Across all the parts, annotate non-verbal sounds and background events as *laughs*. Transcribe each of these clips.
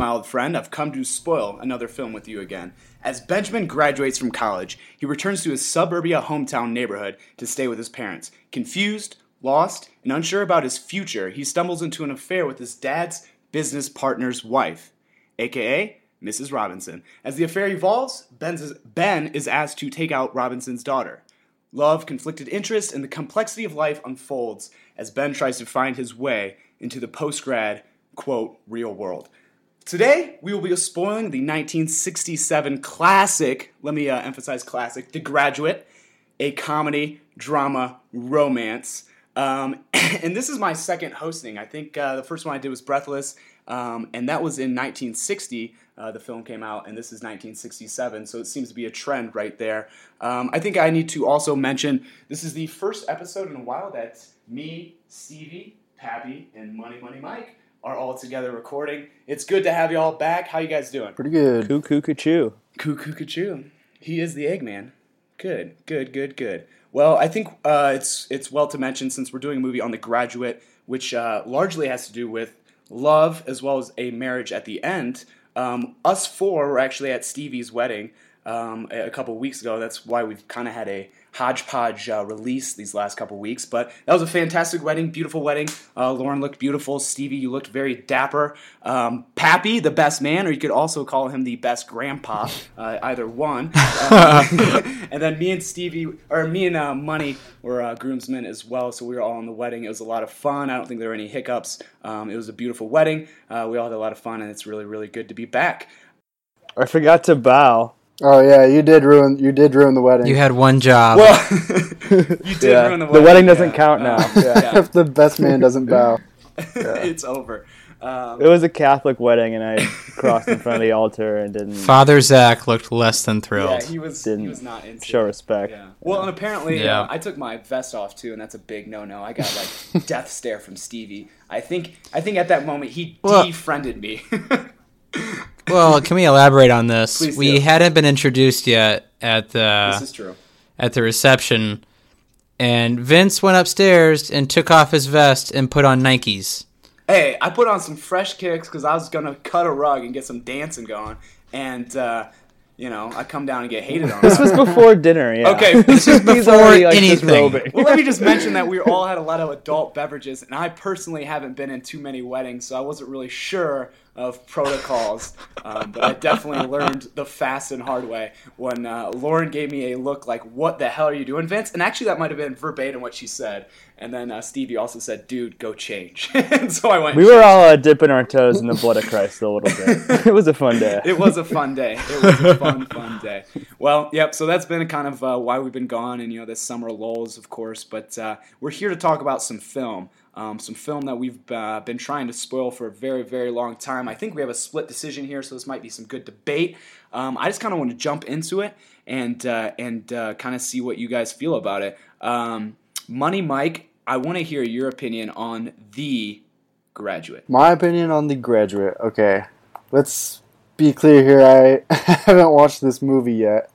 my old friend. I've come to spoil another film with you again. As Benjamin graduates from college, he returns to his suburbia hometown neighborhood to stay with his parents. Confused, lost, and unsure about his future, he stumbles into an affair with his dad's business partner's wife, aka Mrs. Robinson. As the affair evolves, Ben's, Ben is asked to take out Robinson's daughter. Love, conflicted interest, and the complexity of life unfolds as Ben tries to find his way into the post grad, quote, real world. Today, we will be spoiling the 1967 classic, let me uh, emphasize classic, The Graduate, a comedy, drama, romance. Um, *clears throat* and this is my second hosting. I think uh, the first one I did was Breathless, um, and that was in 1960. Uh, the film came out, and this is 1967, so it seems to be a trend right there. Um, I think I need to also mention this is the first episode in a while that's me, Stevie, Pappy, and Money Money Mike are all together recording. It's good to have you all back. How you guys doing? Pretty good. Cuckoo Cachoo. Cuckoo Cachoo. He is the Eggman. Good, good, good, good. Well, I think uh, it's it's well to mention since we're doing a movie on The Graduate, which uh, largely has to do with love as well as a marriage at the end. Um, us four were actually at Stevie's wedding um, a couple weeks ago. That's why we've kind of had a hodgepodge uh, release these last couple weeks. But that was a fantastic wedding, beautiful wedding. Uh, Lauren looked beautiful. Stevie, you looked very dapper. Um, Pappy, the best man, or you could also call him the best grandpa, uh, either one. *laughs* Uh, *laughs* and then me and Stevie, or me and uh, Money were uh, groomsmen as well. So we were all in the wedding. It was a lot of fun. I don't think there were any hiccups. Um, it was a beautiful wedding. Uh, we all had a lot of fun, and it's really, really good to be back. I forgot to bow. Oh yeah, you did ruin you did ruin the wedding. You had one job. Well, *laughs* you did Yeah. ruin the wedding. The wedding. wedding doesn't yeah. count now. Uh, Yeah. if *laughs* the best man doesn't bow. *laughs* it's over. Um, It was a Catholic wedding, and I crossed in front of the altar and didn't Father Zach looked less than thrilled. yeah, he was Didn't he was not into show respect. Yeah. Well, and apparently, Yeah. uh, I took my vest off too, and that's a big no-no. I got like death stare from Stevie. I think I think at that moment he Well- defriended me. Well, can we elaborate on this? Please we do. hadn't been introduced yet at the this is true. at the reception, and Vince went upstairs and took off his vest and put on Nikes. Hey, I put on some fresh kicks because I was gonna cut a rug and get some dancing going, and uh, you know I come down and get hated on. This was before dinner. Yeah. Okay, *laughs* this is He's before already, like, anything. disrobing. well, let me just mention that we all had a lot of adult beverages, and I personally haven't been in too many weddings, so I wasn't really sure of protocols. Um, but I definitely learned the fast and hard way when uh, Lauren gave me a look like, "What the hell are you doing, Vince?" And actually, that might have been verbatim what she said. And then uh, Stevie also said, "Dude, go change." *laughs* and so I went. We were all uh, dipping our toes in the blood of Christ a little bit. *laughs* it was a fun day. it was a fun day. It was a fun, fun day. Well, yep. So that's been kind of uh, why we've been gone, and you know, this summer lulls, of course. But uh, we're here to talk about some film, um, some film that we've uh, been trying to spoil for a very, very long time. I think we have a split decision here, so this might be some good debate. Um, I just kind of want to jump into it and uh, and uh, kind of see what you guys feel about it. Um, Money Mike, I want to hear your opinion on the graduate. My opinion on the graduate. Okay. Let's be clear here. I *laughs* haven't watched this movie yet.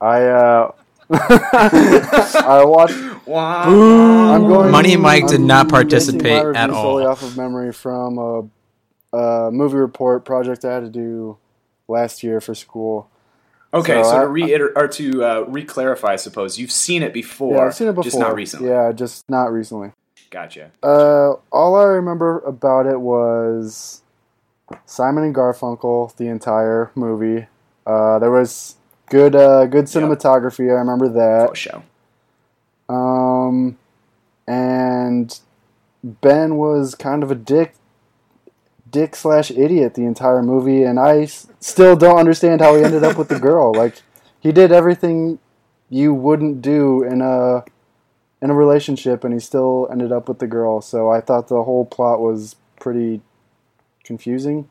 I uh *laughs* I watched I'm going Money Mike did I'm not participate review at solely all. off of memory from a, a movie report project I had to do last year for school. Okay, So so, I- to reiter or to uh, re-clarify, I suppose you've seen it before. yeah, I've seen it before. just not recently. Yeah, just not recently. Gotcha. Uh, all I remember about it was Simon and Garfunkel, the entire movie. Uh, there was good, uh, good cinematography. I remember that. For show. Um, and Ben was kind of a dick, dick slash idiot the entire movie, and I s- still don't understand how he ended up with the girl. *laughs* Like, he did everything you wouldn't do in a in a relationship, and he still ended up with the girl. So I thought the whole plot was pretty confusing.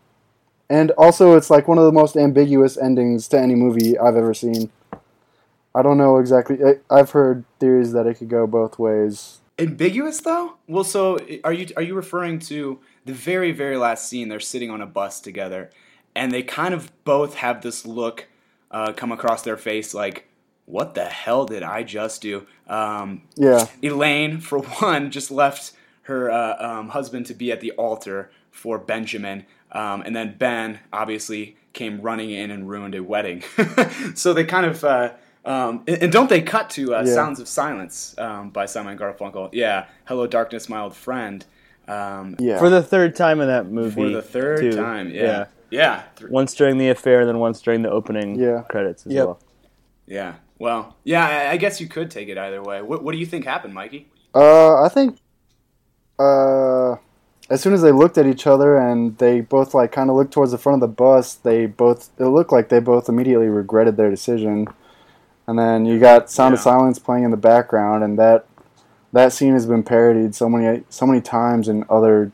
And also, it's like one of the most ambiguous endings to any movie I've ever seen. I don't know exactly. I, I've heard theories that it could go both ways. Ambiguous though. Well, so are you are you referring to the very very last scene? They're sitting on a bus together, and they kind of both have this look uh, come across their face, like, "What the hell did I just do?" Um, Yeah, Elaine, for *laughs* one, just left her uh, um, husband to be at the altar for Benjamin. Um, and then Ben obviously came running in and ruined a wedding. *laughs* so they kind of. Uh, um, and, and don't they cut to uh, Yeah. Sounds of Silence um, by Simon and Garfunkel? Yeah. Hello, Darkness, My Old Friend. Um, Yeah. For the third time in that movie. For the third too. time. Yeah. Yeah. Th- Once during the affair, then once during the opening Yeah. credits as Yep. well. Yeah. Well, yeah, I, I guess you could take it either way. What, what do you think happened, Mikey? Uh, I think, uh, as soon as they looked at each other and they both like kind of looked towards the front of the bus, they both it looked like they both immediately regretted their decision. And then you got Sound of Silence playing in the background, and that that scene has been parodied so many so many times in other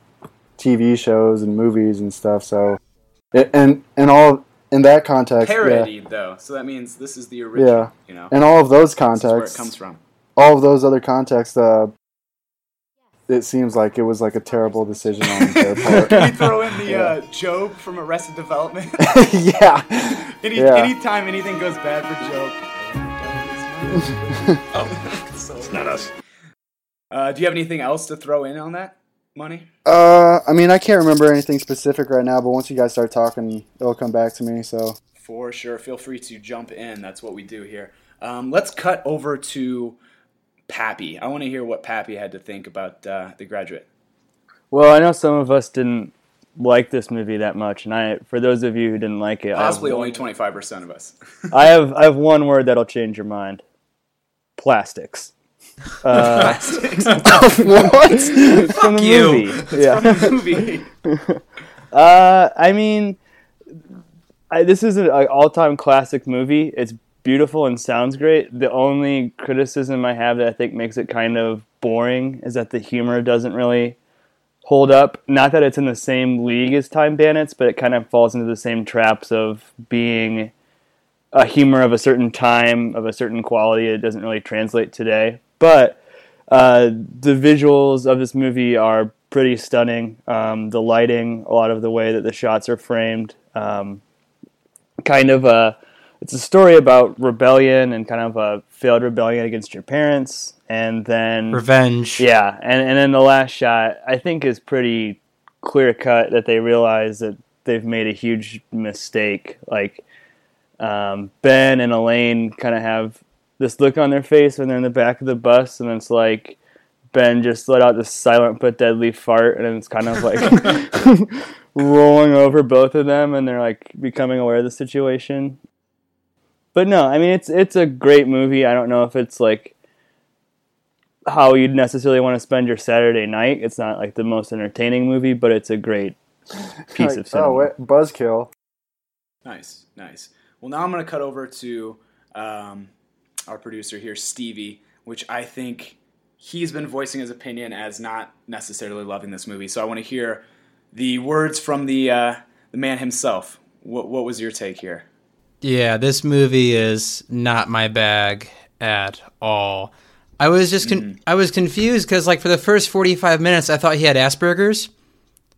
TV shows and movies and stuff. So, it, and and all in that context, yeah, Parodied, though. So that means this is the original, Yeah. you know? in all of those is where it contexts, comes from. all of those other contexts, uh, it seems like it was like a terrible decision on their *laughs* part. Can we throw in the *laughs* uh, GOB from Arrested Development? *laughs* yeah. Any Yeah. anytime anything goes bad for GOB. Oh, it's not us. Uh, do you have anything else to throw in on that money? Uh, I mean, I can't remember anything specific right now, but once you guys start talking, it'll come back to me. So, For sure. Feel free to jump in. That's what we do here. Um, let's cut over to Pappy. I want to hear what Pappy had to think about uh, The Graduate. Well, I know some of us didn't like this movie that much, and I, for those of you who didn't like it, I Possibly only 25% of us. I have I have one word that'll change your mind: plastics. *laughs* Uh, *laughs* what? *laughs* from the you. Yeah. movie. Uh, I mean, I, this is an all-time classic movie. It's beautiful and sounds great. The only criticism I have that I think makes it kind of boring is that the humor doesn't really hold up. Not that it's in the same league as Time Bandits, but it kind of falls into the same traps of being a humor of a certain time, of a certain quality. It doesn't really translate today. But uh, the visuals of this movie are pretty stunning. Um, the lighting, a lot of the way that the shots are framed, um, kind of a it's a story about rebellion and kind of a failed rebellion against your parents, and then Revenge. yeah, and and then the last shot I think is pretty clear cut that they realize that they've made a huge mistake. Like um, Ben and Elaine kind of have this look on their face when they're in the back of the bus, and it's like Ben just let out this silent but deadly fart, and it's kind of like *laughs* *laughs* rolling over both of them, and they're like becoming aware of the situation. But no, I mean it's it's a great movie. I don't know if it's like how you'd necessarily want to spend your Saturday night. It's not like the most entertaining movie, but it's a great piece Like, of cinema. oh, wait, buzzkill. Nice, nice. Well, now I'm going to cut over to um, our producer here, Stevie, which I think he's been voicing his opinion as not necessarily loving this movie. So I want to hear the words from the uh, the man himself. What, what was your take here? Yeah, this movie is not my bag at all. I was just con- I was confused because like for the first forty five minutes I thought he had Asperger's,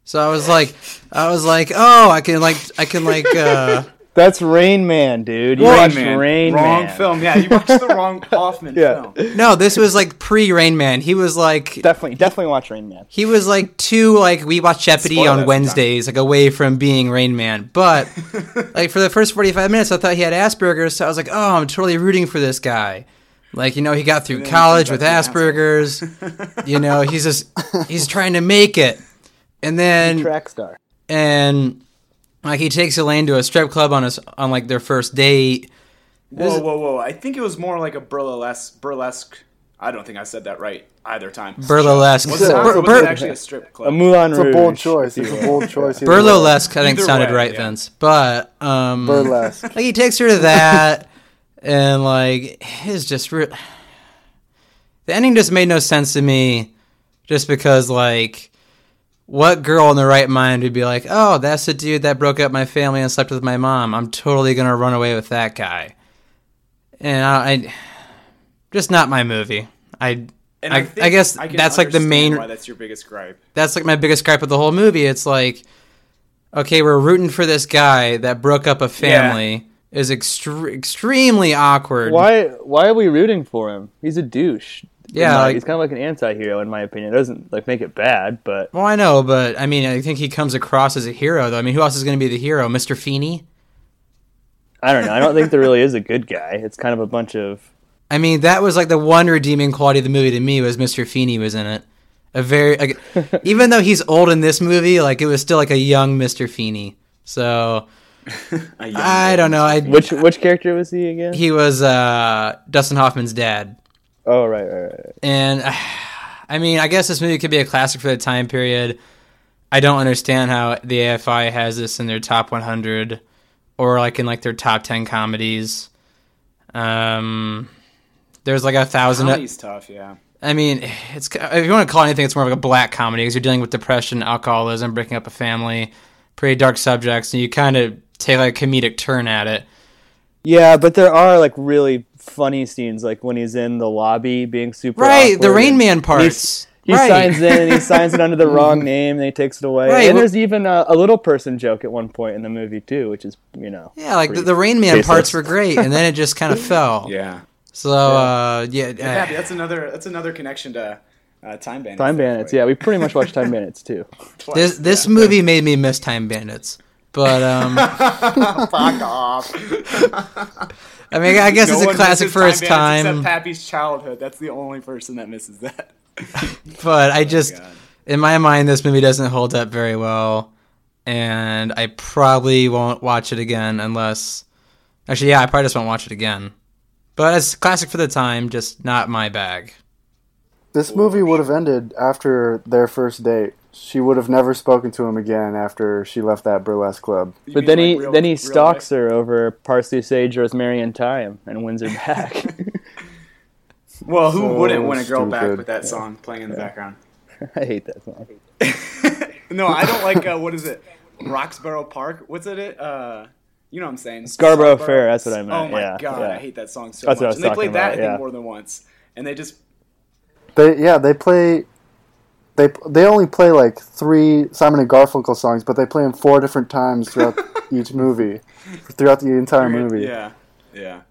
so I was like I was like oh I can like I can like uh, That's Rain Man, dude. You Rain watched Man. Rain wrong Man. film. Yeah, you watched the wrong *laughs* Hoffman Yeah. film. no this was like pre Rain Man. He was like Definitely, definitely watch Rain Man. he was like too like we watch Jeopardy Spoil that on sometime. Wednesdays like away from being Rain Man. But *laughs* like for the first forty five minutes I thought he had Asperger's, so I was like oh I'm totally rooting for this guy. Like you know he got through college with out to be an Asperger's. *laughs* you know he's just he's trying to make it, and then Track star. and like he takes Elaine to a strip club on his on like their first date. Whoa, whoa, whoa! I think it was more like a burlesque. Burlesque. I don't think I said that right either time. Burlesque. Was it, Bur- was bur- it actually a strip club? A club? Moulin It's a bold choice. It's a bold choice. Burlesque, I think Either sounded way, right, yeah. Vince. But um, Burlesque. like he takes her to that, and like it's just re- the ending just made no sense to me, just because like what girl in the right mind would be like, oh, that's the dude that broke up my family and slept with my mom. I'm totally gonna run away with that guy, and I, I just not my movie. I. And I, think I guess I can that's like the main Why that's your biggest gripe? that's like my biggest gripe of the whole movie. It's like, okay, we're rooting for this guy that broke up a family. Is extre- extremely awkward. Why? Why are we rooting for him? He's a douche. Yeah, Like, like- he's kind of like an anti-hero in my opinion. It doesn't like make it bad, but Well, I know, but I mean, I think he comes across as a hero, though. I mean, who else is going to be the hero? Mr. Feeny? I don't know. I don't think there really is a good guy. It's kind of a bunch of *laughs* I mean, that was like the one redeeming quality of the movie to me was Mr. Feeny was in it. A very, like, *laughs* even though he's old in this movie, like it was still like a young Mr. Feeny. So *laughs* I don't know. I which which character was he again? he was uh, Dustin Hoffman's dad, oh right, right, right. and *sighs* I mean, I guess this movie could be a classic for the time period. I don't understand how the AFI has this in their top 100 or like in like their top 10 comedies. Um, there's like a thousand. Comedy's tough, yeah. I mean, it's if you want to call it anything, it's more of like a black comedy because you're dealing with depression, alcoholism, breaking up a family, pretty dark subjects, and you kind of take like a comedic turn at it. Yeah, but there are like really funny scenes, like when he's in the lobby being super Right, the Rain Man and he's- parts. He right. signs in and he signs it under the *laughs* wrong name and he takes it away. Right, And well- there's even a, a little person joke at one point in the movie too, which is you know Yeah, like the, the Rain Man tasteless. parts were great, and then it just kind of *laughs* fell. Yeah. So uh, yeah, Yeah, uh, that's another that's another connection to uh, Time Bandits. Time Bandits. Yeah, we pretty much watched Time Bandits too. *laughs* Twice, this this yeah. movie made me miss Time Bandits. But um, Fuck off. I mean, I guess No it's a classic misses for its time. Except Pappy's childhood. That's the only person that misses that. *laughs* But I oh, just, God. in my mind, this movie doesn't hold up very well, and I probably won't watch it again unless. Actually, yeah, I probably just won't watch it again. But it's classic for the time, just not my bag. This movie would have ended after their first date. She would have never spoken to him again after she left that burlesque club. You But then like he real- then he stalks life? her over parsley, sage, rosemary, and thyme and wins her back. *laughs* Well, who So wouldn't win a girl back with that song playing in the background? *laughs* I hate that song. *laughs* no, I don't like. Uh, what is it? Roxborough Park. What's it? Uh, you know what I'm saying? Scarborough Fair, that's what I meant, Oh my yeah, god, yeah. I hate that song so That's what I much. was And they talking played that I about, think yeah. more than once, and they just They yeah they play. They they only play like three Simon and Garfunkel songs, but they play them four different times throughout *laughs* each movie, throughout the entire movie. Yeah, yeah.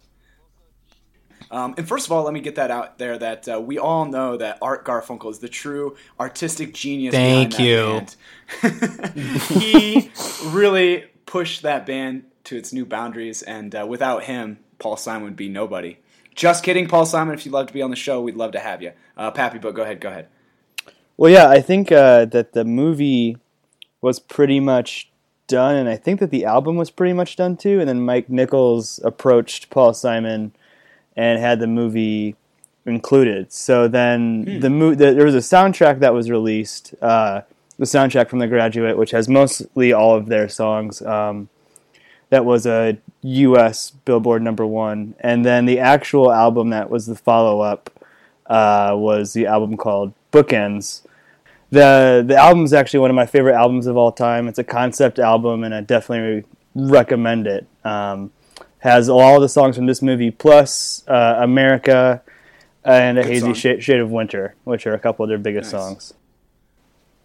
Um, and first of all, let me get that out there that uh, we all know that Art Garfunkel is the true artistic genius. Thank behind that band. *laughs* he really pushed that band to its new boundaries, and uh, without him, Paul Simon would be nobody. Just kidding, Paul Simon. If you'd love to be on the show, we'd love to have you. Uh, Pappy, but go ahead, go ahead. Well, yeah, I think uh, that the movie was pretty much done, and I think that the album was pretty much done too. And then Mike Nichols approached Paul Simon and had the movie included. So then the, mo- the there was a soundtrack that was released, uh, the soundtrack from The Graduate, which has mostly all of their songs. Um, that was a U.S. Billboard number one, and then the actual album that was the follow up uh, was the album called Bookends. the The album is actually one of my favorite albums of all time. It's a concept album, and I definitely recommend it. Um, has all the songs from this movie plus uh, America and a hazy shade, shade of winter, which are a couple of their biggest Nice. songs.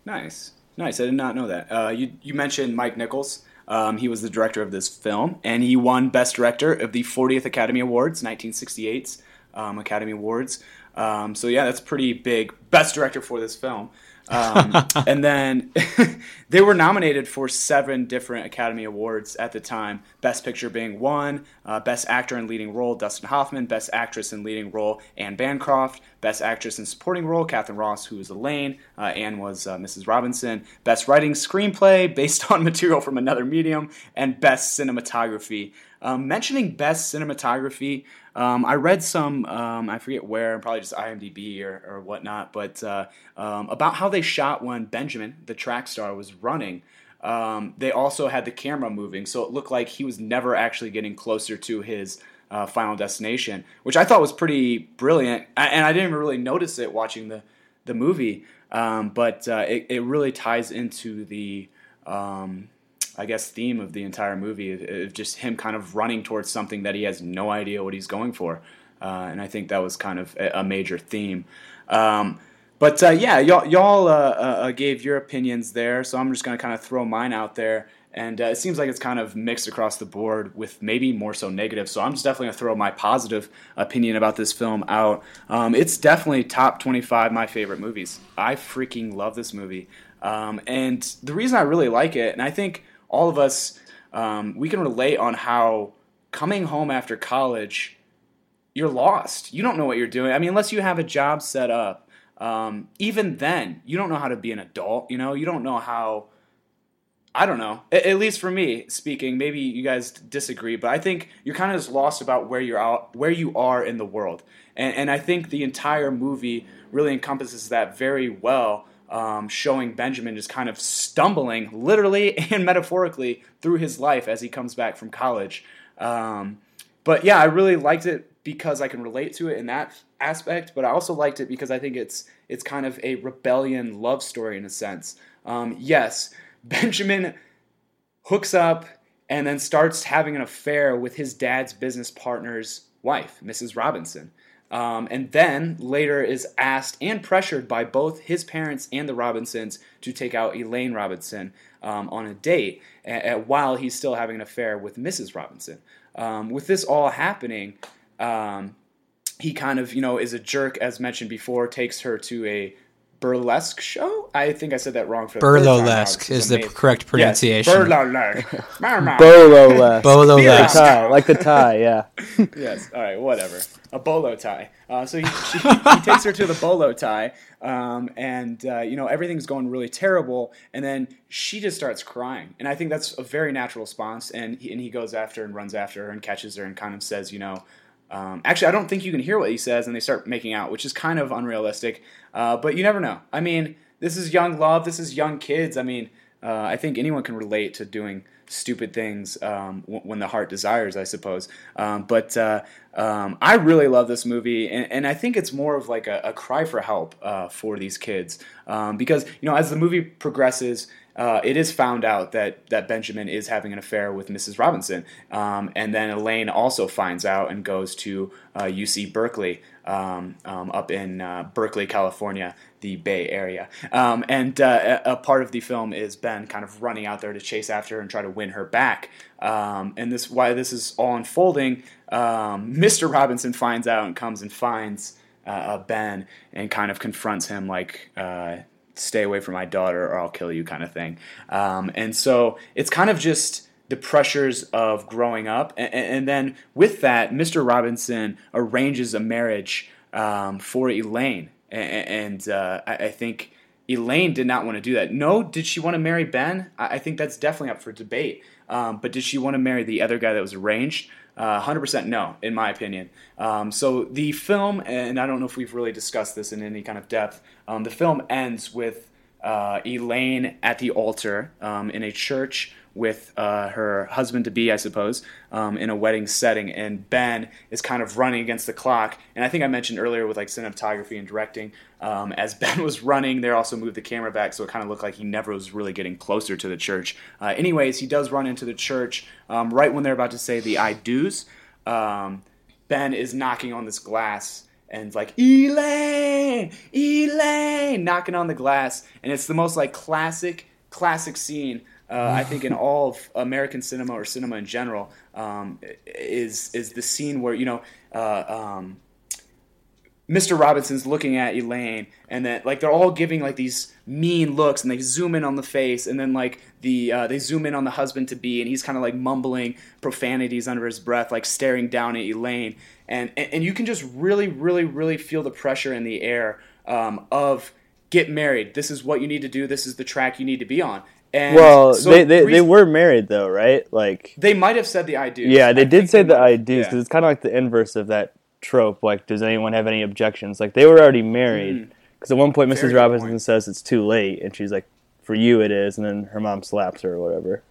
Nice, nice. I did not know that. Uh, you you mentioned Mike Nichols. Um, he was the director of this film, and he won Best Director of the 40th Academy Awards, 1968's um, Academy Awards. Um, so yeah, that's pretty big. Best Director for this film. Um, *laughs* and then *laughs* they were nominated for seven different Academy Awards at the time. Best Picture being one, uh, Best Actor in Leading Role Dustin Hoffman, Best Actress in Leading Role Anne Bancroft, Best Actress in Supporting Role Katharine Ross, who was Elaine, uh, Anne was uh, Mrs. Robinson, Best Writing Screenplay *laughs* based on material from another medium, and Best Cinematography. Um, mentioning Best Cinematography, um, I read some, um, I forget where, probably just IMDb or, or whatnot, but uh, um, about how they shot when Benjamin, the track star, was running. Um, they also had the camera moving, so it looked like he was never actually getting closer to his uh, final destination, which I thought was pretty brilliant. A- And I didn't even really notice it watching the, the movie, um, but uh, it, it really ties into the. Um, I guess theme of the entire movie of, of just him kind of running towards something that he has no idea what he's going for, uh, and I think that was kind of a, a major theme. Um, but uh, yeah, y'all, y'all uh, uh, gave your opinions there, so I'm just going to kind of throw mine out there And uh, it seems like it's kind of mixed across the board with maybe more so negative. So I'm just definitely going to throw my positive opinion about this film out. Um, it's definitely top 25 my favorite movies. I freaking love this movie. Um, and the reason I really like it, and I think all of us, um, we can relate on how coming home after college, you're lost. You don't know what you're doing. I mean, unless you have a job set up. Um, even then, you don't know how to be an adult. You know, you don't know how I don't know. At, at, least for me speaking, maybe you guys disagree, but I think you're kind of just lost about where you're out, where you are in the world, and, and I think the entire movie really encompasses that very well, um, showing Benjamin just kind of stumbling, literally *laughs* and metaphorically, through his life as he comes back from college. Um, but yeah, I really liked it because I can relate to it in that aspect, but I also liked it because I think it's it's kind of a rebellion love story in a sense. Um, yes *laughs* Benjamin hooks up and then starts having an affair with his dad's business partner's wife, Mrs. Robinson. Um, and then later is asked and pressured by both his parents and the Robinsons to take out Elaine Robinson um, on a date a- a- while he's still having an affair with Mrs. Robinson. Um, with this all happening, um, he kind of, you know, is a jerk, as mentioned before, takes her to a burlesque show. I think I said that wrong for burlesque is, is the correct pronunciation. Yes, burlesque. *laughs* Bololesque. Bololesque. tie, like the tie, yeah. *laughs* yes. All right. Whatever. A bolo tie. Uh, so he, she, he takes her to the bolo tie, um, and uh, you know everything's going really terrible, and then she just starts crying, and I think that's a very natural response, and he, and he goes after and runs after her and catches her and kind of says, you know. Um, actually, I don't think you can hear what he says, and they start making out, which is kind of unrealistic. Uh, but you never know. I mean, this is young love. This is young kids. I mean, uh, I think anyone can relate to doing stupid things um, w- when the heart desires, I suppose. Um, but uh, um, I really love this movie, and, and, I think it's more of like a, a cry for help uh, for these kids um, because you know as the movie progresses uh, it is found out that that Benjamin is having an affair with Mrs. Robinson, um, and then Elaine also finds out and goes to uh, UC Berkeley um, um, up in uh, Berkeley, California, the Bay Area. Um, and uh, a, a, part of the film is Ben kind of running out there to chase after her and try to win her back. Um, and this why this is all unfolding. Mr. Um, *laughs* Robinson finds out and comes and finds. Uh, ben and kind of confronts him like uh, stay away from my daughter or I'll kill you kind of thing. Um, and so it's kind of just the pressures of growing up. And, and then with that, Mr. Robinson arranges a marriage um, for Elaine. And, uh, I, think Elaine did not want to do that. No, did she want to marry Ben? I think that's definitely up for debate. Um, but did she want to marry the other guy that was arranged? Uh, 100% no, in my opinion. Um, so the film, and I don't know if we've really discussed this in any kind of depth, um, the film ends with uh, Elaine at the altar um, in a church with uh, her husband to be, I suppose, um, in a wedding setting. And Ben is kind of running against the clock. And I think I mentioned earlier with like cinematography and directing, um, as *laughs* Ben was running, they also moved the camera back so it kind of looked like he never was really getting closer to the church. Uh, anyways, he does run into the church um, right when they're about to say the I do's. Um, ben is knocking on this glass and like Elaine, Elaine, knocking on the glass, and it's the most like classic, classic scene uh, I think in all of American cinema or cinema in general, um, is is the scene where you know uh, um, Mr. Robinson's looking at Elaine, and then like they're all giving like these mean looks, and they zoom in on the face, and then like the uh, they zoom in on the husband to be, and he's kind of like mumbling profanities under his breath, like staring down at Elaine, and and, and you can just really, really, really feel the pressure in the air um, of get married. This is what you need to do. This is the track you need to be on. And well, so they, they, they were married though, right? Like they might have said the I do. Yeah, they I did say the I do because yeah. it's kind of like the inverse of that trope. Like, does anyone have any objections? Like they were already married. Because mm. at one point, Mrs. Robinson point. says it's too late, and she's like, "For you, it is," and then her mom slaps her or whatever.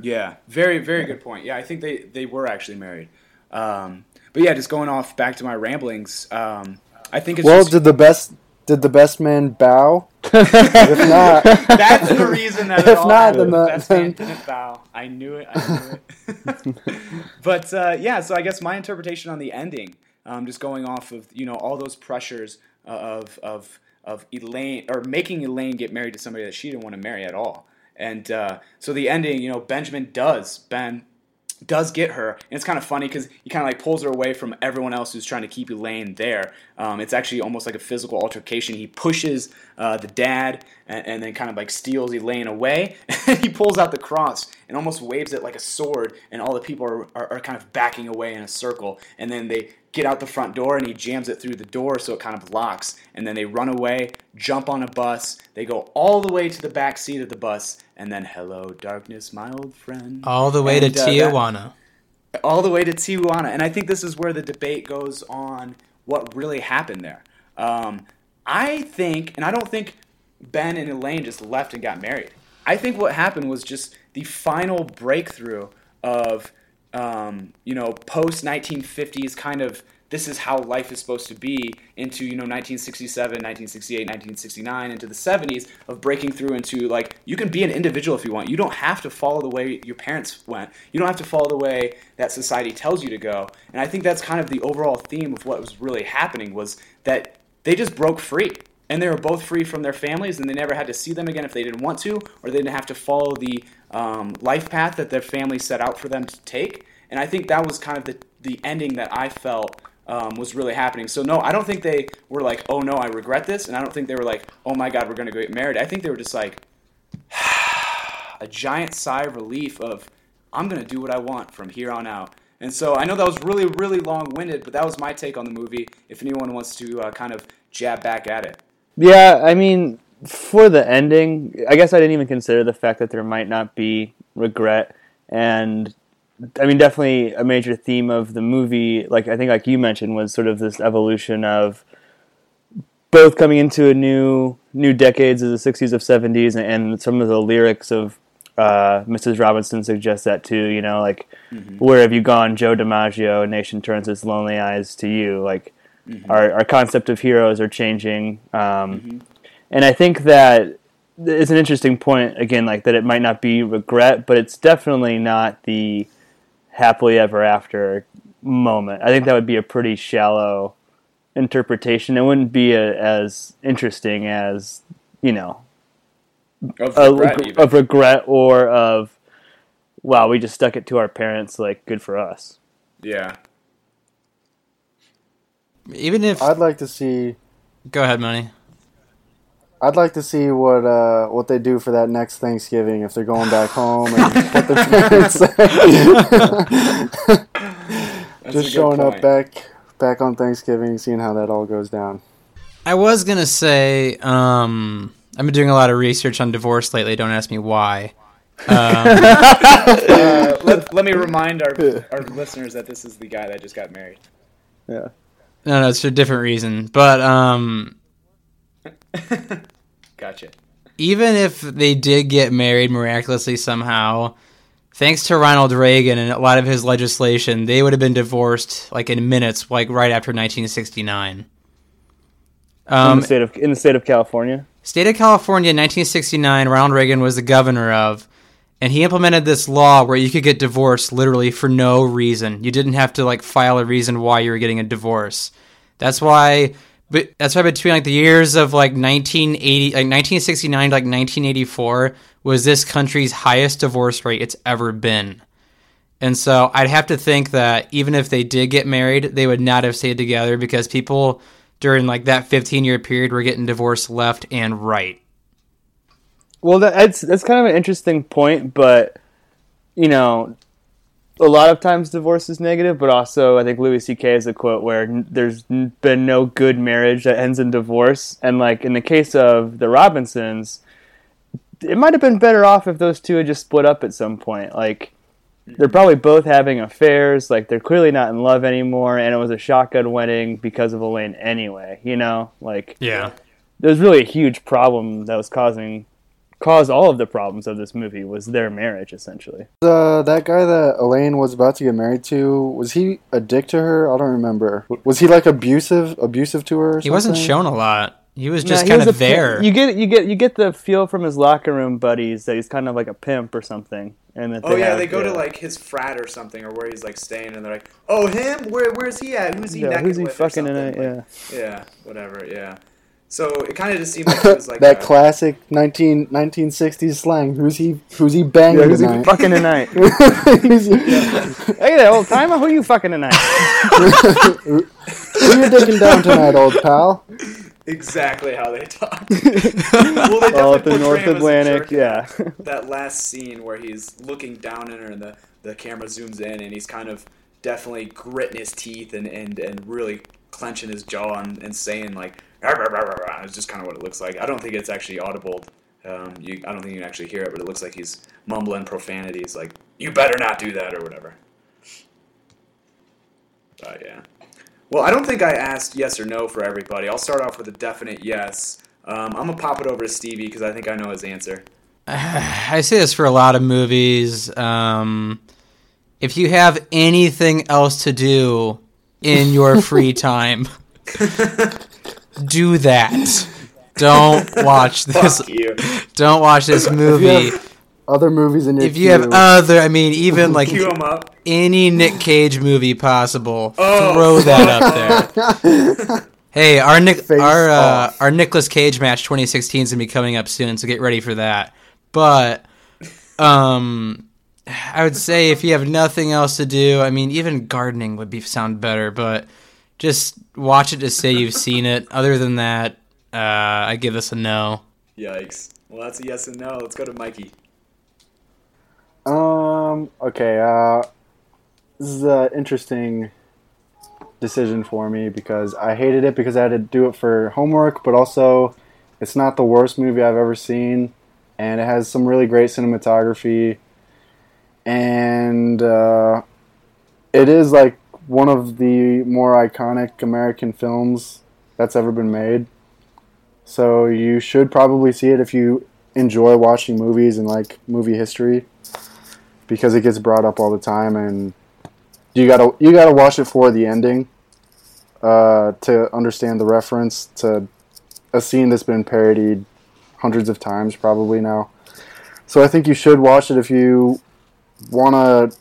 Yeah, very very good point. Yeah, I think they they were actually married. Um, but yeah, just going off back to my ramblings. Um, I think it's well. Just, did the best did the best man bow? if not, *laughs* that's the reason that. If not, then the best man *laughs* didn't bow. I knew it. I knew it. *laughs* but uh, yeah, so I guess my interpretation on the ending, um, just going off of you know all those pressures uh, of of of Elaine or making Elaine get married to somebody that she didn't want to marry at all, And uh, so the ending, you know, Benjamin does Ben does get her, and it's kind of funny because he kind of like pulls her away from everyone else who's trying to keep Elaine there. Um, it's actually almost like a physical altercation. He pushes uh, the dad and, and, then kind of like steals Elaine away. *laughs* he pulls out the cross and almost waves it like a sword, and all the people are, are, are kind of backing away in a circle. And then they get out the front door and he jams it through the door so it kind of locks. And then they run away, jump on a bus. They go all the way to the back seat of the bus, and then hello, darkness, my old friend. All the way And, to uh, Tijuana. that- all the way to Tijuana. And I think this is where the debate goes on what really happened there. Um, I think, and I don't think Ben and Elaine just left and got married. I think what happened was just the final breakthrough of, um, you know, post 1950s kind of this is how life is supposed to be into, you know, 1967, 1968, 1969, into the 70s of breaking through into like, you can be an individual if you want. You don't have to follow the way your parents went. You don't have to follow the way that society tells you to go. And I think that's kind of the overall theme of what was really happening was that they just broke free and they were both free from their families and they never had to see them again if they didn't want to or they didn't have to follow the um, life path that their family set out for them to take. And i think that was kind of the, the ending that i felt um, was really happening. So no i don't think they were like oh no i regret this. And i don't think they were like oh my god we're going to get married. I think they were just like *sighs* a giant sigh of relief of i'm going to do what i want from here on out. And so i know that was really really long-winded but that was my take on the movie if anyone wants to uh, kind of jab back at it. Yeah, I mean, for the ending, I guess I didn't even consider the fact that there might not be regret. And I mean, definitely a major theme of the movie, like I think, like you mentioned, was sort of this evolution of both coming into a new new decades of the 60s of 70s and, and some of the lyrics of uh, Mrs. Robinson suggests that too. You know, like where have you gone, Joe DiMaggio? A Nation turns its lonely eyes to you. Like our our concept of heroes are changing, um, and I think that it's an interesting point again, like that it might not be regret, but it's definitely not the happily ever after moment. I think that would be a pretty shallow interpretation. It wouldn't be a, as interesting as you know of regret, even. of regret or of wow, we just stuck it to our parents. Like good for us. yeah Even if I'd like to see. go ahead, money. I'd like to see what uh, what they do for that next Thanksgiving if they're going back home and what their *laughs* parents say. *laughs* Just good showing up back back on Thanksgiving, seeing how that all goes down. I was gonna say, um, I've been doing a lot of research on divorce lately. Don't ask me why. *laughs* Um, Uh, let, let me remind our our listeners that this is the guy that just got married. Yeah. no, no, it's for a different reason. But um, *laughs* Gotcha. even if they did get married miraculously somehow, thanks to Ronald Reagan and a lot of his legislation, they would have been divorced like in minutes, like right after 1969. in Um, the state of in the state of California. State of California in 1969, Ronald Reagan was the governor of, and he implemented this law where you could get divorced literally for no reason. You didn't have to like file a reason why you were getting a divorce. That's why, but that's why between like the years of like 1980, like 1969 to like 1984 was this country's highest divorce rate it's ever been. And so I'd have to think that even if they did get married, they would not have stayed together because people during like that 15 year period were getting divorced left and right. Well, that's that's kind of an interesting point, but you know, a lot of times divorce is negative, but also I think Louis C.K. has a quote where n- there's n- been no good marriage that ends in divorce, and like in the case of the Robinsons, it might have been better off if those two had just split up at some point. Like they're probably both having affairs, like they're clearly not in love anymore, and it was a shotgun wedding because of Elaine anyway. You know, like Yeah. there's really a huge problem that was causing caused all of the problems of this movie was their marriage essentially. Uh, that guy that Elaine was about to get married to was he a dick to her? I don't remember. Was he like abusive, abusive to her? Or He wasn't shown a lot. He was just Nah, kind was of a pimp. there. You get you get you get the feel from his locker room buddies that he's kind of like a pimp or something. And that Oh yeah, have, they go to like his frat or something, or where he's like staying, and they're like, "Oh, him? Where? Where's he at? Who's he yeah, necking who's he with?" fucking in something? it? Like, Yeah. yeah, whatever. Yeah, So it kind of just seemed like it was *laughs* like that a- classic 19, 1960s slang. Who's he? Who's he banging Yeah, who's he fucking tonight? *laughs* Who's he- hey there, old timer. Who are you fucking tonight? *laughs* Who you digging down tonight, old pal? exactly how they talk. well, they definitely Oh, at the North him as a Atlantic. Yeah. that last scene where he's looking down at her and the, the camera zooms in and he's kind of definitely gritting his teeth and, and, and really clenching his jaw and, and saying like It's just kind of what it looks like. I don't think it's actually audible. Um, you, I don't think you can actually hear it, but it looks like he's mumbling profanities like "You better not do that" or whatever. But yeah. Well, I don't think I asked yes or no for everybody. I'll start off with a definite yes. Um, I'm gonna pop it over to Stevie because I think I know his answer. *sighs* I say this for a lot of movies. Um, if you have anything else to do in your free *laughs* time, *laughs* do that. Don't *laughs* watch this. Don't watch this movie. Other movies in your If you have other, I mean, even *laughs* like Cue up. any Nick Cage movie possible, Oh. throw that up there. *laughs* Hey, our Nick, Face our uh, off. our Nicolas Cage match 2016 is gonna be coming up soon, so get ready for that. But, um, I would say if you have nothing else to do, I mean, even gardening would be sound better. But just watch it to say you've seen it. Other than that, uh, I give this a no. Yikes. Well, that's a yes and no. Let's go to Mikey. Um. Okay. Uh, this is an interesting decision for me because I hated it because I had to do it for homework, but also it's not the worst movie I've ever seen, and it has some really great cinematography, and uh, it is like one of the more iconic American films that's ever been made. So you should probably see it if you enjoy watching movies and like movie history because it gets brought up all the time and you gotta you gotta watch it for the ending uh, to understand the reference to a scene that's been parodied hundreds of times probably now so i think you should watch it if you want to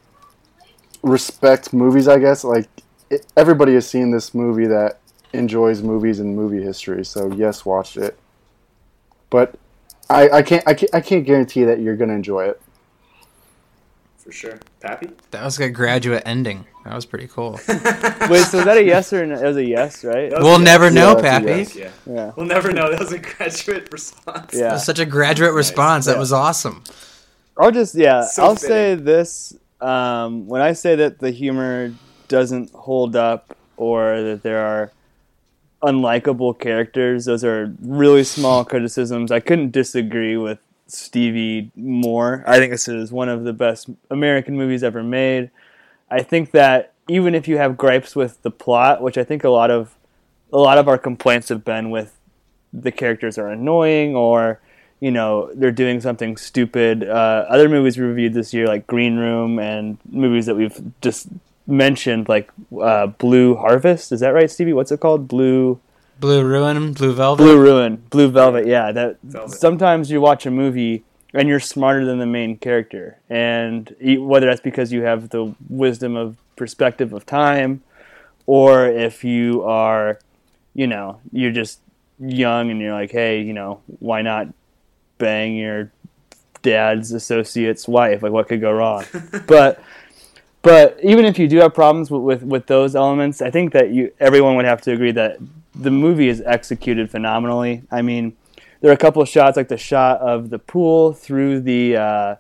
respect movies i guess like it, everybody has seen this movie that enjoys movies and movie history so yes watch it but I, I can't I can't I can't guarantee that you're gonna enjoy it. For sure. Pappy? That was a graduate ending. That was pretty cool. *laughs* Wait, so is that a yes or no? It was a yes, right? We'll a yes. never know, that's a Pappy. yes. Yeah. Yeah. We'll never know. That was a graduate response. Yeah. That was such a graduate response. That Yeah. was awesome. I'll just yeah. So I'll fitting. say this. Um, when I say that the humor doesn't hold up, or that there are unlikable characters, those are really small criticisms. I couldn't disagree with Stevie more. I think this is one of the best American movies ever made. I think that even if you have gripes with the plot, which I think a lot of a lot of our complaints have been with the characters are annoying or you know they're doing something stupid. Uh, other movies we reviewed this year, like Green Room, and movies that we've just mentioned, like uh, Blue Harvest. Is that right, Stevie? What's it called? Blue Blue Ruin, Blue Velvet. Blue Ruin, Blue Velvet. Yeah, that. Velvet. Sometimes you watch a movie and you're smarter than the main character, and e- whether that's because you have the wisdom of perspective of time, or if you are, you know, you're just young and you're like, hey, you know, why not bang your dad's associate's wife? Like, what could go wrong? *laughs* but but even if you do have problems with, with, with those elements, I think that you everyone would have to agree that the movie is executed phenomenally. I mean, there are a couple of shots, like the shot of the pool through the uh,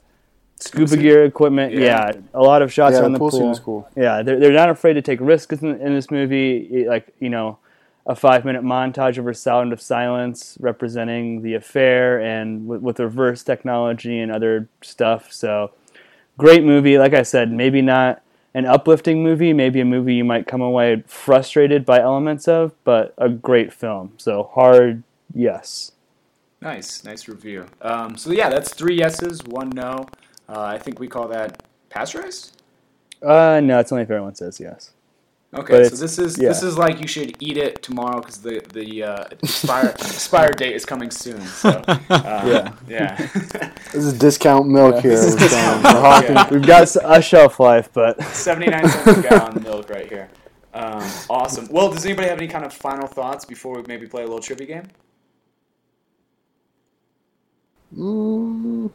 scuba suit. gear equipment. Yeah. Yeah. a lot of shots Yeah, on the the pool pool. scene was cool. Yeah, they're, they're not afraid to take risks in, in this movie. Like you know, a five minute montage over Sound of Silence representing the affair and with, with reverse technology and other stuff. So great movie. Like I said, maybe not an uplifting movie, maybe a movie you might come away frustrated by elements of, but a great film. So hard, yes. Nice, nice review. Um, so yeah, that's three yeses, one no. Uh, I think we call that pasteurized. Uh, no, it's only if everyone says yes. Okay, but so this is yeah. this is like you should eat it tomorrow because the the uh, expire *laughs* expire date is coming soon. So, *laughs* uh, yeah, yeah. *laughs* this is discount milk yeah. here. Yeah. We've got a shelf life, but seventy nine cents a gallon milk right here. Um, awesome. Well, does anybody have any kind of final thoughts before we maybe play a little trivia game? Mm.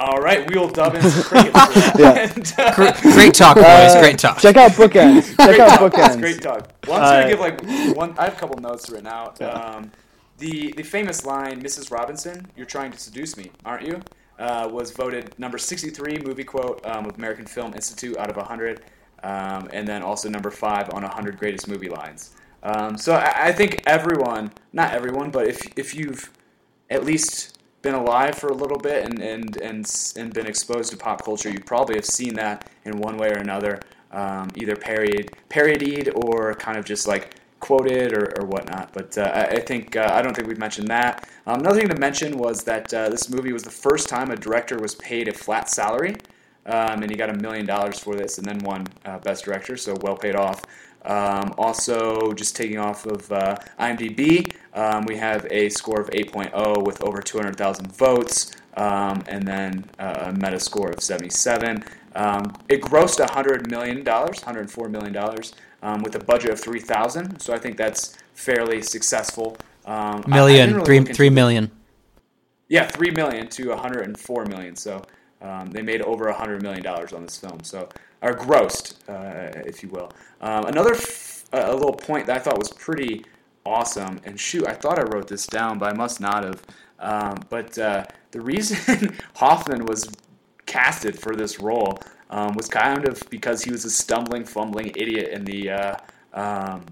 All right, we will dub in *laughs* cricket. *laughs* Yeah. And, uh, Gr- Great talk, boys. Uh, Great talk. Check out bookends. *laughs* Check great out talk. Bookends. great talk. Well, I'm just gonna Uh, give like one. I have a couple notes written out. Um, the the famous line, "Mrs. Robinson, you're trying to seduce me, aren't you?" Uh, was voted number 63 movie quote um, of American Film Institute out of 100, um, and then also number five on 100 greatest movie lines. Um, so I, I think everyone, not everyone, but if if you've at least been alive for a little bit and and and, and been exposed to pop culture, you probably have seen that in one way or another, um, either parodied, parodied or kind of just like quoted or, or whatnot. But uh, I, think uh, I don't think we've mentioned that. Um, another thing to mention was that uh, this movie was the first time a director was paid a flat salary, um, and he got a million dollars for this, and then won uh, Best Director, so well paid off. Um, also, just taking off of uh, IMDb, um, we have a score of 8.0 with over 200,000 votes, um, and then uh, a meta score of 77. Um, it grossed 100 million dollars, 104 million dollars, um, with a budget of 3,000. So I think that's fairly successful. Um, I- I really three, three the- yeah, three million to 104 million. So um, they made over 100 million dollars on this film. So or grossed, uh, if you will. Um, another f- a little point that I thought was pretty awesome, and shoot, I thought I wrote this down, but I must not have. Um, but uh, the reason *laughs* Hoffman was casted for this role um, was kind of because he was a stumbling, fumbling idiot in the uh, um,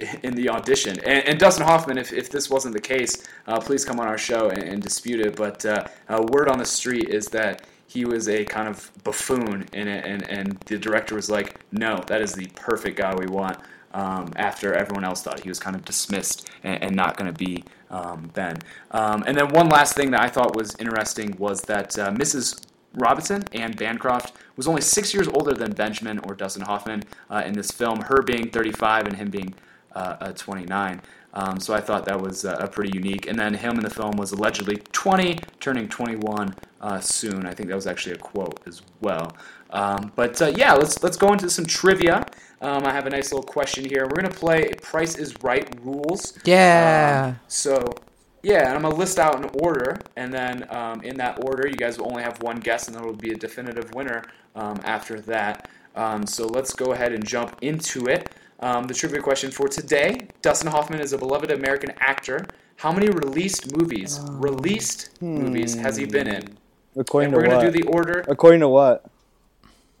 *laughs* in the audition. And, and Dustin Hoffman, if, if this wasn't the case, uh, please come on our show and, and dispute it. But uh, uh, word on the street is that he was a kind of buffoon in it, and, and the director was like, no, that is the perfect guy we want. Um, after everyone else thought he was kind of dismissed and, and not going to be um, Ben. Um, and then one last thing that I thought was interesting was that uh, Mrs. Robinson, Anne Bancroft, was only six years older than Benjamin or Dustin Hoffman uh, in this film, her being 35 and him being uh, uh, 29. Um, so I thought that was uh, pretty unique. And then him in the film was allegedly 20, turning 21 uh, soon. I think that was actually a quote as well. Um, but uh, yeah, let's let's go into some trivia. Um, I have a nice little question here. We're gonna play Price is Right rules. Yeah. Um, so, yeah, and I'm gonna list out an order, and then um, in that order, you guys will only have one guess, and there will be a definitive winner um, after that. Um, so let's go ahead and jump into it. Um, the trivia question for today: Dustin Hoffman is a beloved American actor. How many released movies, released movies, has he been in? According And to we're gonna what? do the order According to what?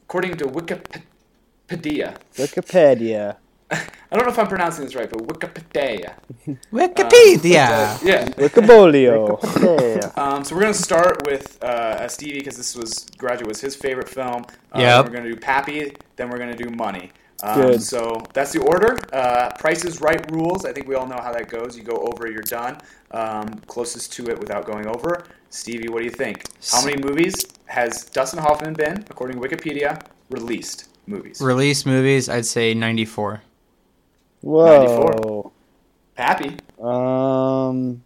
according to Wikipedia. Wikipedia. *laughs* I don't know if I'm pronouncing this right, but Wikipedia. *laughs* Wikipedia. Yeah. *laughs* Wikibolio. yeah. Um, so we're gonna start with uh, Stevie because this was Graduate was his favorite film. Uh, Yep. We're gonna do Pappy, then we're gonna do Money. Um, Good. So that's the order. Uh, Price is Right rules. I think we all know how that goes. You go over, you're done. Um, closest to it without going over. Stevie, what do you think? How many movies has Dustin Hoffman been, according to Wikipedia, released movies? Released movies, I'd say 94. Whoa. Pappy. Um.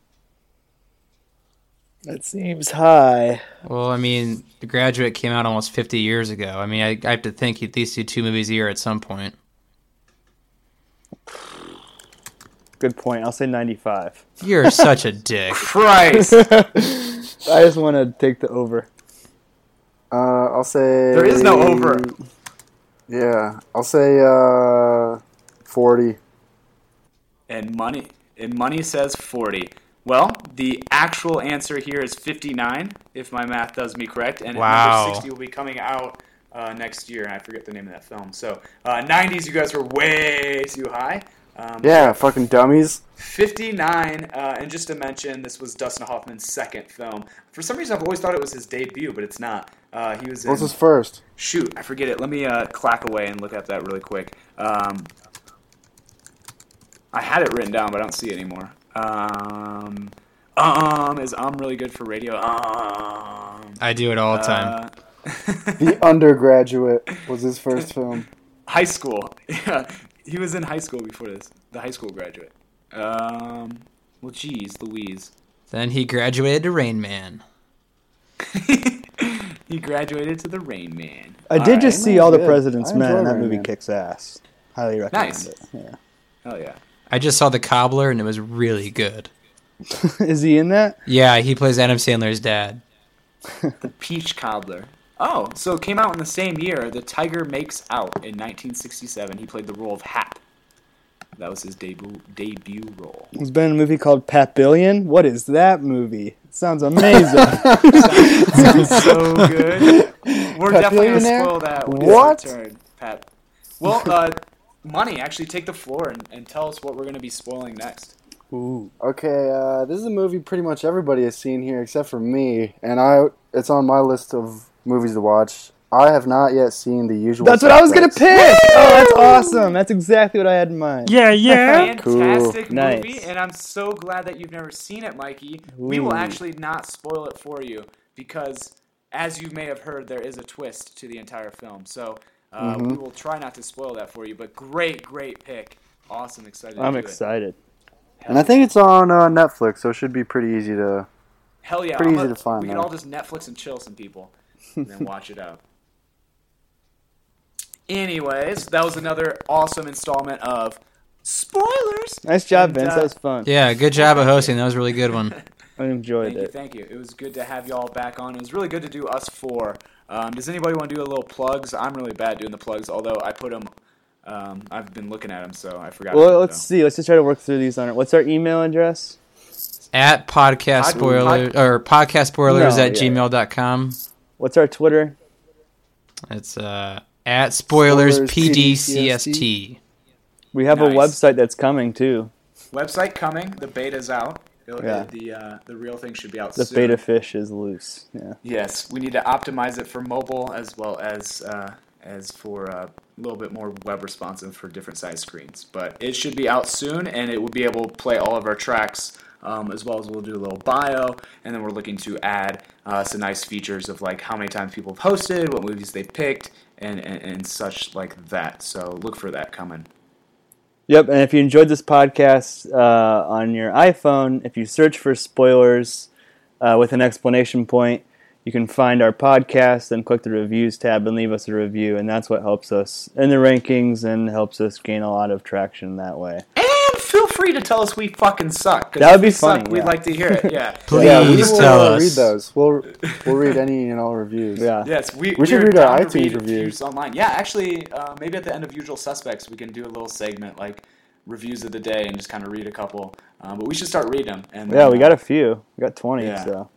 That seems high. Well, I mean, The Graduate came out almost 50 years ago. I mean, I, I have to think he'd at least do two movies a year at some point. Good point. I'll say 95. You're such a dick. *laughs* Christ. *laughs* I just want to take the over. Uh, I'll say There is no over. Yeah, I'll say uh, forty. And money and money says 40. Well, the actual answer here is 59, if my math does me correct. And Wow. number 60 will be coming out uh, next year, and I forget the name of that film. So, uh, 90s, you guys were way too high. Um, Yeah, fucking dummies. 59, uh, and just to mention, this was Dustin Hoffman's second film. For some reason, I've always thought it was his debut, but it's not. Uh, he was in. What's his first? Shoot, I forget it. Let me uh, clack away and look at that really quick. Um, I had it written down, but I don't see it anymore. Um, um is um really good for radio? Um, I do it all the time. uh, *laughs* The Undergraduate was his first film. high school. *laughs* Yeah, he was in high school before this. The high school graduate. Um, well, geez, Louise. Then he graduated to Rain Man. *laughs* he graduated to the Rain Man. I did just Rain see All the. President's I Men, that movie Man. kicks ass. Highly recommend Nice. it. Yeah. Oh yeah. I just saw The Cobbler and it was really good. *laughs* Is he in that? Yeah, he plays Adam Sandler's dad. *laughs* The Peach Cobbler. Oh, so it came out in the same year. The Tiger Makes Out in 1967. He played the role of Hap. That was his debut debut role. He's been in a movie called Papillion. What is that movie? Sounds amazing. *laughs* Sounds so good. We're definitely gonna Papillionaire? spoil that when What? turn, Pat. Well, uh, money. Actually, take the floor and, and tell us what we're gonna be spoiling next. Ooh. Okay, uh, this is a movie pretty much everybody has seen here except for me, and I it's on my list of movies to watch. I have not yet seen the usual. That's what I was gonna Suspects. pick. Oh, that's awesome. That's exactly what I had in mind. Yeah, yeah. Fantastic Cool. movie, Nice. and I'm so glad that you've never seen it, Mikey. We will actually not spoil it for you because, as you may have heard, there is a twist to the entire film. So uh, Mm-hmm. we will try not to spoil that for you. But great, great pick. Awesome, excited. I'm do it. excited. And I think it's on uh, Netflix, so it should be pretty easy to. Hell yeah! Pretty I'm easy a- to find, We can all just Netflix and chill some people, and then watch it out. *laughs* Anyways, that was another awesome installment of spoilers. Nice job, And, Vints. uh, that was fun. Yeah, good job of hosting. That was a really good one. *laughs* I enjoyed Thank you, it. thank you. It was good to have y'all back on. It was really good to do us four. Um, does anybody want to do a little plugs? I'm really bad doing the plugs, although I put them. Um, I've been looking at them, so I forgot. Well, to let's see. Let's just try to work through these on it. What's our email address? At podcast Pod- spoiler pod- or podcast spoilers No, at yeah. gmail.com. What's our Twitter? It's uh, at spoilers, Spoilers PDCST. We have a website that's coming too. Website coming. The beta's out. Yeah. The uh, the real thing should be out The soon. beta fish is loose. Yeah. Yes, we need to optimize it for mobile as well as uh, as for uh, a little bit more web responsive for different size screens. But it should be out soon, and it will be able to play all of our tracks. Um, as well as we'll do a little bio, and then we're looking to add uh, some nice features of like how many times people have hosted, what movies they've picked, and, and, and such like that. So look for that coming. Yep, and if you enjoyed this podcast uh, on your iPhone, if you search for spoilers uh, with an explanation point, you can find our podcast and click the reviews tab and leave us a review, and that's what helps us in the rankings and helps us gain a lot of traction that way. And feel free to tell us we fucking suck. 'cause That would be we suck, funny, We'd yeah. like to hear it. Yeah. *laughs* Please yeah, we will tell uh, us. read those. We'll we'll read any and all reviews. Yeah. *laughs* Yes, we, We should we're read our down iTunes read reviews. online. Yeah, actually, uh, maybe at the end of Usual Suspects, we can do a little segment like reviews of the day and just kind of read a couple. Um, but we should start reading them. And Yeah, then, we uh, got a few. We got 20, Yeah. so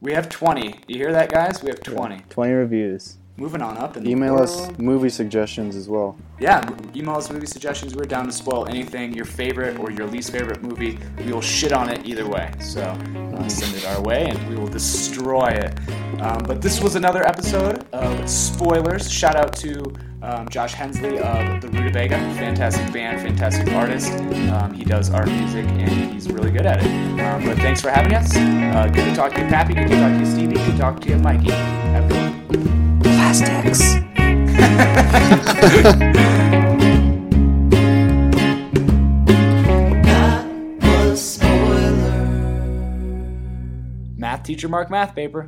we have twenty. You hear that, guys? We have twenty. 20 reviews. Moving on up. Email us movie suggestions as well. Yeah, email us movie suggestions. We're down to spoil anything, your favorite or your least favorite movie. We will shit on it either way. So uh, send it our way and we will destroy it. Um, but this was another episode of Spoilers. Shout out to um, Josh Hensley of the Rutabaga. Fantastic band, fantastic artist. Um, he does art music and he's really good at it. Um, but thanks for having us. Uh, good to talk to you, Pappy. Good to talk to you, Stevie. Good to talk to you, Mikey. Have a good Plastics. Math teacher, mark math paper.